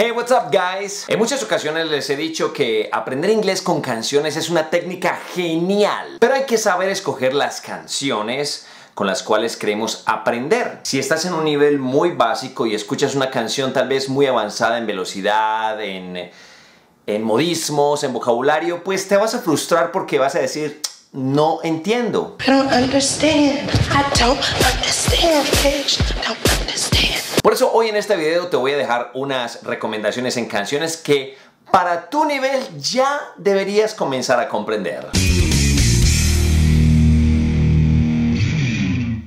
Hey, what's up guys? En muchas ocasiones les he dicho que aprender inglés con canciones es una técnica genial, pero hay que saber escoger las canciones con las cuales queremos aprender. Si estás en un nivel muy básico y escuchas una canción tal vez muy avanzada en velocidad, en, en modismos, en vocabulario, pues te vas a frustrar porque vas a decir, no entiendo. I don't understand. I don't understand, I don't understand. Por eso hoy en este video te voy a dejar unas recomendaciones en canciones que para tu nivel ya deberías comenzar a comprender.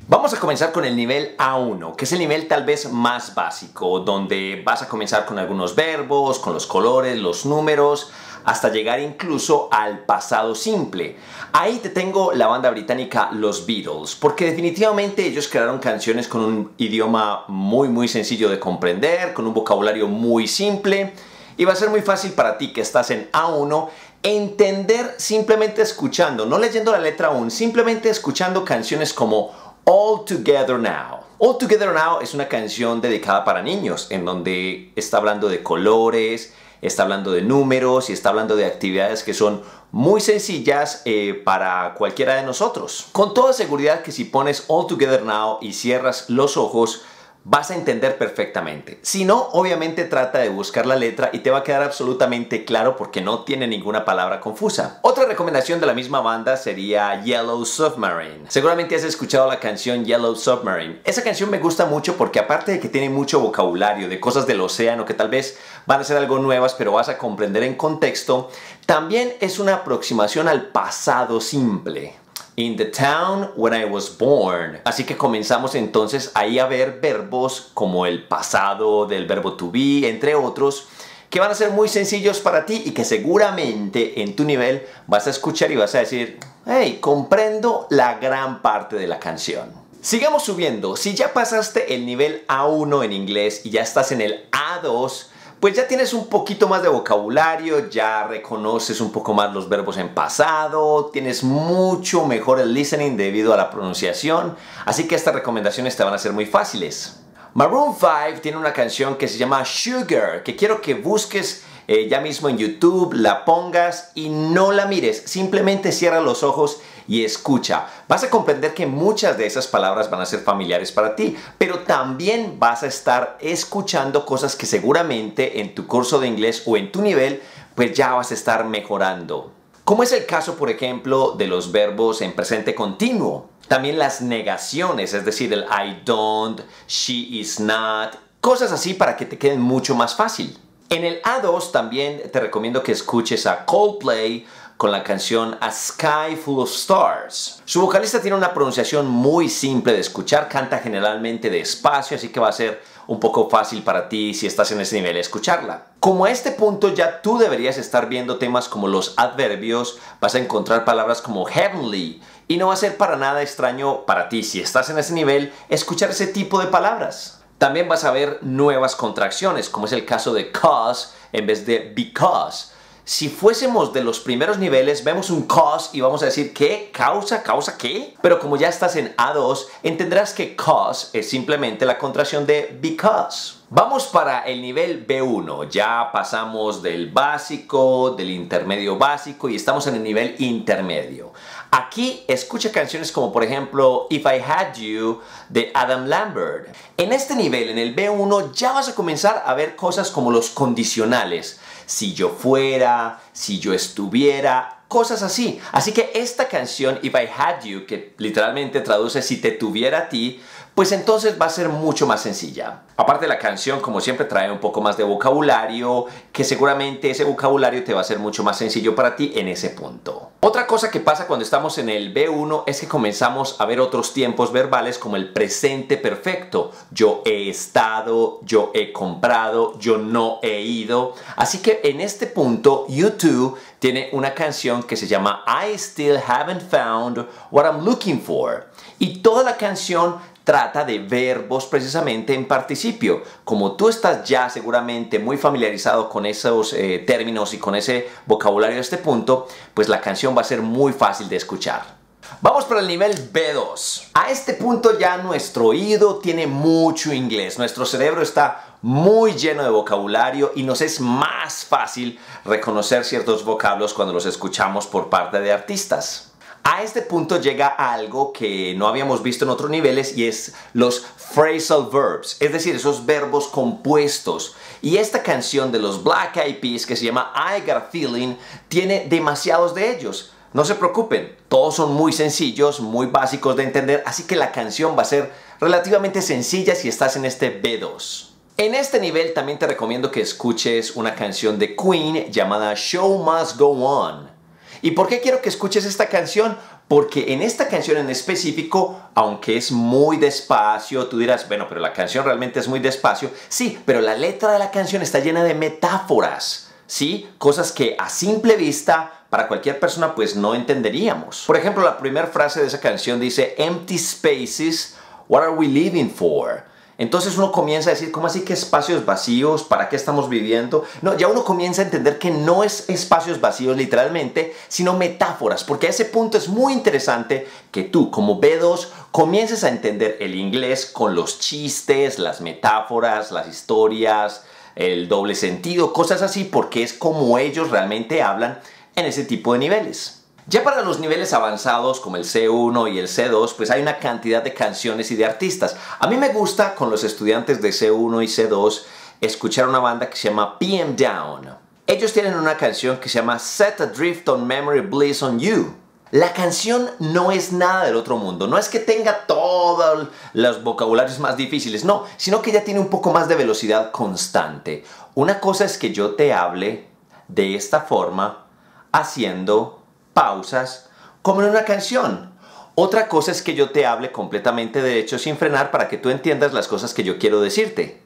Vamos a comenzar con el nivel A1, que es el nivel tal vez más básico, donde vas a comenzar con algunos verbos, con los colores, los números, hasta llegar incluso al pasado simple. Ahí te tengo la banda británica Los Beatles, porque definitivamente ellos crearon canciones con un idioma muy muy sencillo de comprender, con un vocabulario muy simple, y va a ser muy fácil para ti que estás en A1 entender simplemente escuchando, no leyendo la letra aún, simplemente escuchando canciones como All Together Now. All Together Now es una canción dedicada para niños, en donde está hablando de colores, está hablando de números y está hablando de actividades que son muy sencillas eh, para cualquiera de nosotros. Con toda seguridad que si pones All Together Now y cierras los ojos, vas a entender perfectamente. Si no, obviamente trata de buscar la letra y te va a quedar absolutamente claro porque no tiene ninguna palabra confusa. Otra recomendación de la misma banda sería Yellow Submarine. Seguramente has escuchado la canción Yellow Submarine. Esa canción me gusta mucho porque aparte de que tiene mucho vocabulario de cosas del océano que tal vez van a ser algo nuevas pero vas a comprender en contexto, también es una aproximación al pasado simple. In the town when I was born. Así que comenzamos entonces ahí a ver verbos como el pasado del verbo to be, entre otros, que van a ser muy sencillos para ti y que seguramente en tu nivel vas a escuchar y vas a decir, hey, comprendo la gran parte de la canción. Sigamos subiendo. Si ya pasaste el nivel A1 en inglés y ya estás en el A2, pues ya tienes un poquito más de vocabulario, ya reconoces un poco más los verbos en pasado, tienes mucho mejor el listening debido a la pronunciación, así que estas recomendaciones te van a ser muy fáciles. Maroon 5 tiene una canción que se llama Sugar, que quiero que busques eh, ya mismo en YouTube, la pongas y no la mires, simplemente cierra los ojos y escucha. Vas a comprender que muchas de esas palabras van a ser familiares para ti, pero también vas a estar escuchando cosas que seguramente en tu curso de inglés o en tu nivel, pues ya vas a estar mejorando. Como es el caso, por ejemplo, de los verbos en presente continuo. También las negaciones, es decir, el I don't, she is not, cosas así para que te queden mucho más fácil. En el A2 también te recomiendo que escuches a Coldplay con la canción A Sky Full of Stars. Su vocalista tiene una pronunciación muy simple de escuchar, canta generalmente despacio, así que va a ser un poco fácil para ti si estás en ese nivel escucharla. Como a este punto ya tú deberías estar viendo temas como los adverbios, vas a encontrar palabras como heavenly y no va a ser para nada extraño para ti si estás en ese nivel escuchar ese tipo de palabras. También vas a ver nuevas contracciones, como es el caso de cause en vez de because si fuésemos de los primeros niveles, vemos un cause y vamos a decir ¿qué? ¿Causa? ¿Causa qué? Pero como ya estás en A2, entenderás que cause es simplemente la contracción de because. Vamos para el nivel B1, ya pasamos del básico, del intermedio básico y estamos en el nivel intermedio. Aquí escucha canciones como por ejemplo If I Had You de Adam Lambert. En este nivel, en el B1, ya vas a comenzar a ver cosas como los condicionales. Si yo fuera, si yo estuviera, cosas así. Así que esta canción If I Had You, que literalmente traduce si te tuviera a ti, pues entonces va a ser mucho más sencilla. Aparte la canción, como siempre, trae un poco más de vocabulario, que seguramente ese vocabulario te va a ser mucho más sencillo para ti en ese punto. Otra cosa que pasa cuando estamos en el B1 es que comenzamos a ver otros tiempos verbales como el presente perfecto. Yo he estado, yo he comprado, yo no he ido. Así que en este punto, YouTube tiene una canción que se llama I Still Haven't Found What I'm Looking For. Y toda la canción trata de verbos precisamente en participio. Como tú estás ya seguramente muy familiarizado con esos eh, términos y con ese vocabulario a este punto, pues la canción va a ser muy fácil de escuchar. Vamos para el nivel B2. A este punto ya nuestro oído tiene mucho inglés, nuestro cerebro está muy lleno de vocabulario y nos es más fácil reconocer ciertos vocablos cuando los escuchamos por parte de artistas. A este punto llega algo que no habíamos visto en otros niveles y es los phrasal verbs, es decir, esos verbos compuestos. Y esta canción de los Black Eyed Peas que se llama I Got a Feeling tiene demasiados de ellos. No se preocupen, todos son muy sencillos, muy básicos de entender, así que la canción va a ser relativamente sencilla si estás en este B2. En este nivel también te recomiendo que escuches una canción de Queen llamada Show Must Go On. ¿Y por qué quiero que escuches esta canción? Porque en esta canción en específico, aunque es muy despacio, tú dirás, bueno, pero la canción realmente es muy despacio. Sí, pero la letra de la canción está llena de metáforas, ¿sí? Cosas que a simple vista para cualquier persona pues no entenderíamos. Por ejemplo, la primera frase de esa canción dice, Empty spaces, what are we living for? Entonces uno comienza a decir, ¿cómo así que espacios vacíos? ¿Para qué estamos viviendo? No, ya uno comienza a entender que no es espacios vacíos literalmente, sino metáforas, porque a ese punto es muy interesante que tú como B2 comiences a entender el inglés con los chistes, las metáforas, las historias, el doble sentido, cosas así, porque es como ellos realmente hablan en ese tipo de niveles. Ya para los niveles avanzados como el C1 y el C2, pues hay una cantidad de canciones y de artistas. A mí me gusta con los estudiantes de C1 y C2 escuchar una banda que se llama PM Down. Ellos tienen una canción que se llama Set Adrift on Memory Bliss on You. La canción no es nada del otro mundo, no es que tenga todos los vocabularios más difíciles, no, sino que ya tiene un poco más de velocidad constante. Una cosa es que yo te hable de esta forma haciendo pausas como en una canción. Otra cosa es que yo te hable completamente derecho sin frenar para que tú entiendas las cosas que yo quiero decirte.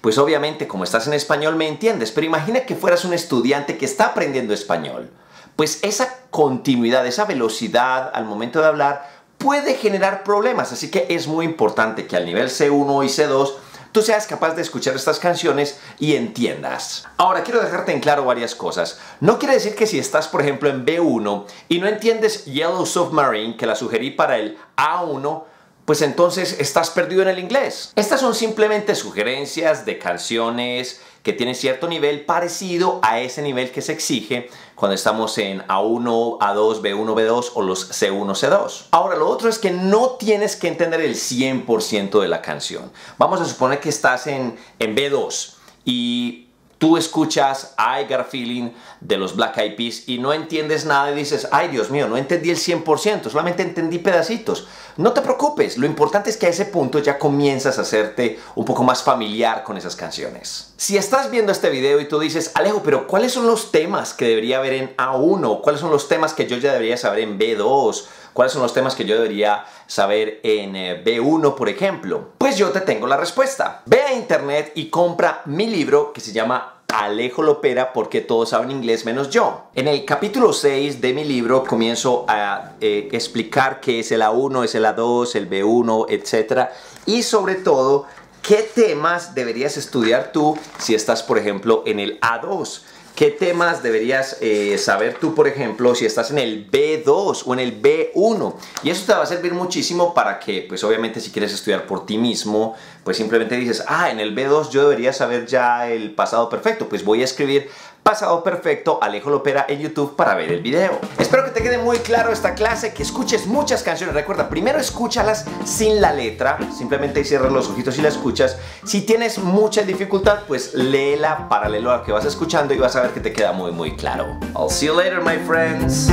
Pues obviamente como estás en español me entiendes, pero imagina que fueras un estudiante que está aprendiendo español. Pues esa continuidad, esa velocidad al momento de hablar puede generar problemas, así que es muy importante que al nivel C1 y C2 tú seas capaz de escuchar estas canciones y entiendas. Ahora, quiero dejarte en claro varias cosas. No quiere decir que si estás, por ejemplo, en B1 y no entiendes Yellow Submarine, que la sugerí para el A1, pues entonces estás perdido en el inglés. Estas son simplemente sugerencias de canciones que tienen cierto nivel parecido a ese nivel que se exige cuando estamos en A1, A2, B1, B2 o los C1, C2. Ahora, lo otro es que no tienes que entender el 100% de la canción. Vamos a suponer que estás en, en B2 y tú escuchas I Got Feeling de los Black Eyed Peas y no entiendes nada y dices, ay Dios mío, no entendí el 100%, solamente entendí pedacitos. No te preocupes, lo importante es que a ese punto ya comienzas a hacerte un poco más familiar con esas canciones. Si estás viendo este video y tú dices, Alejo, pero ¿cuáles son los temas que debería haber en A1? ¿Cuáles son los temas que yo ya debería saber en B2? ¿Cuáles son los temas que yo debería saber en eh, B1, por ejemplo? Pues yo te tengo la respuesta. Ve a internet y compra mi libro que se llama Alejo Lopera porque todos saben inglés menos yo. En el capítulo 6 de mi libro comienzo a eh, explicar qué es el A1, es el A2, el B1, etc. Y sobre todo, qué temas deberías estudiar tú si estás, por ejemplo, en el A2. ¿Qué temas deberías eh, saber tú, por ejemplo, si estás en el B2 o en el B1? Y eso te va a servir muchísimo para que, pues obviamente si quieres estudiar por ti mismo, pues simplemente dices, ah, en el B2 yo debería saber ya el pasado perfecto, pues voy a escribir pasado perfecto Alejo Lopera en YouTube para ver el video. Espero que te quede muy claro esta clase, que escuches muchas canciones. Recuerda, primero escúchalas sin la letra, simplemente cierras los ojitos y la escuchas. Si tienes mucha dificultad, pues léela paralelo a lo que vas escuchando y vas a ver que te queda muy muy claro. I'll see you later, my friends.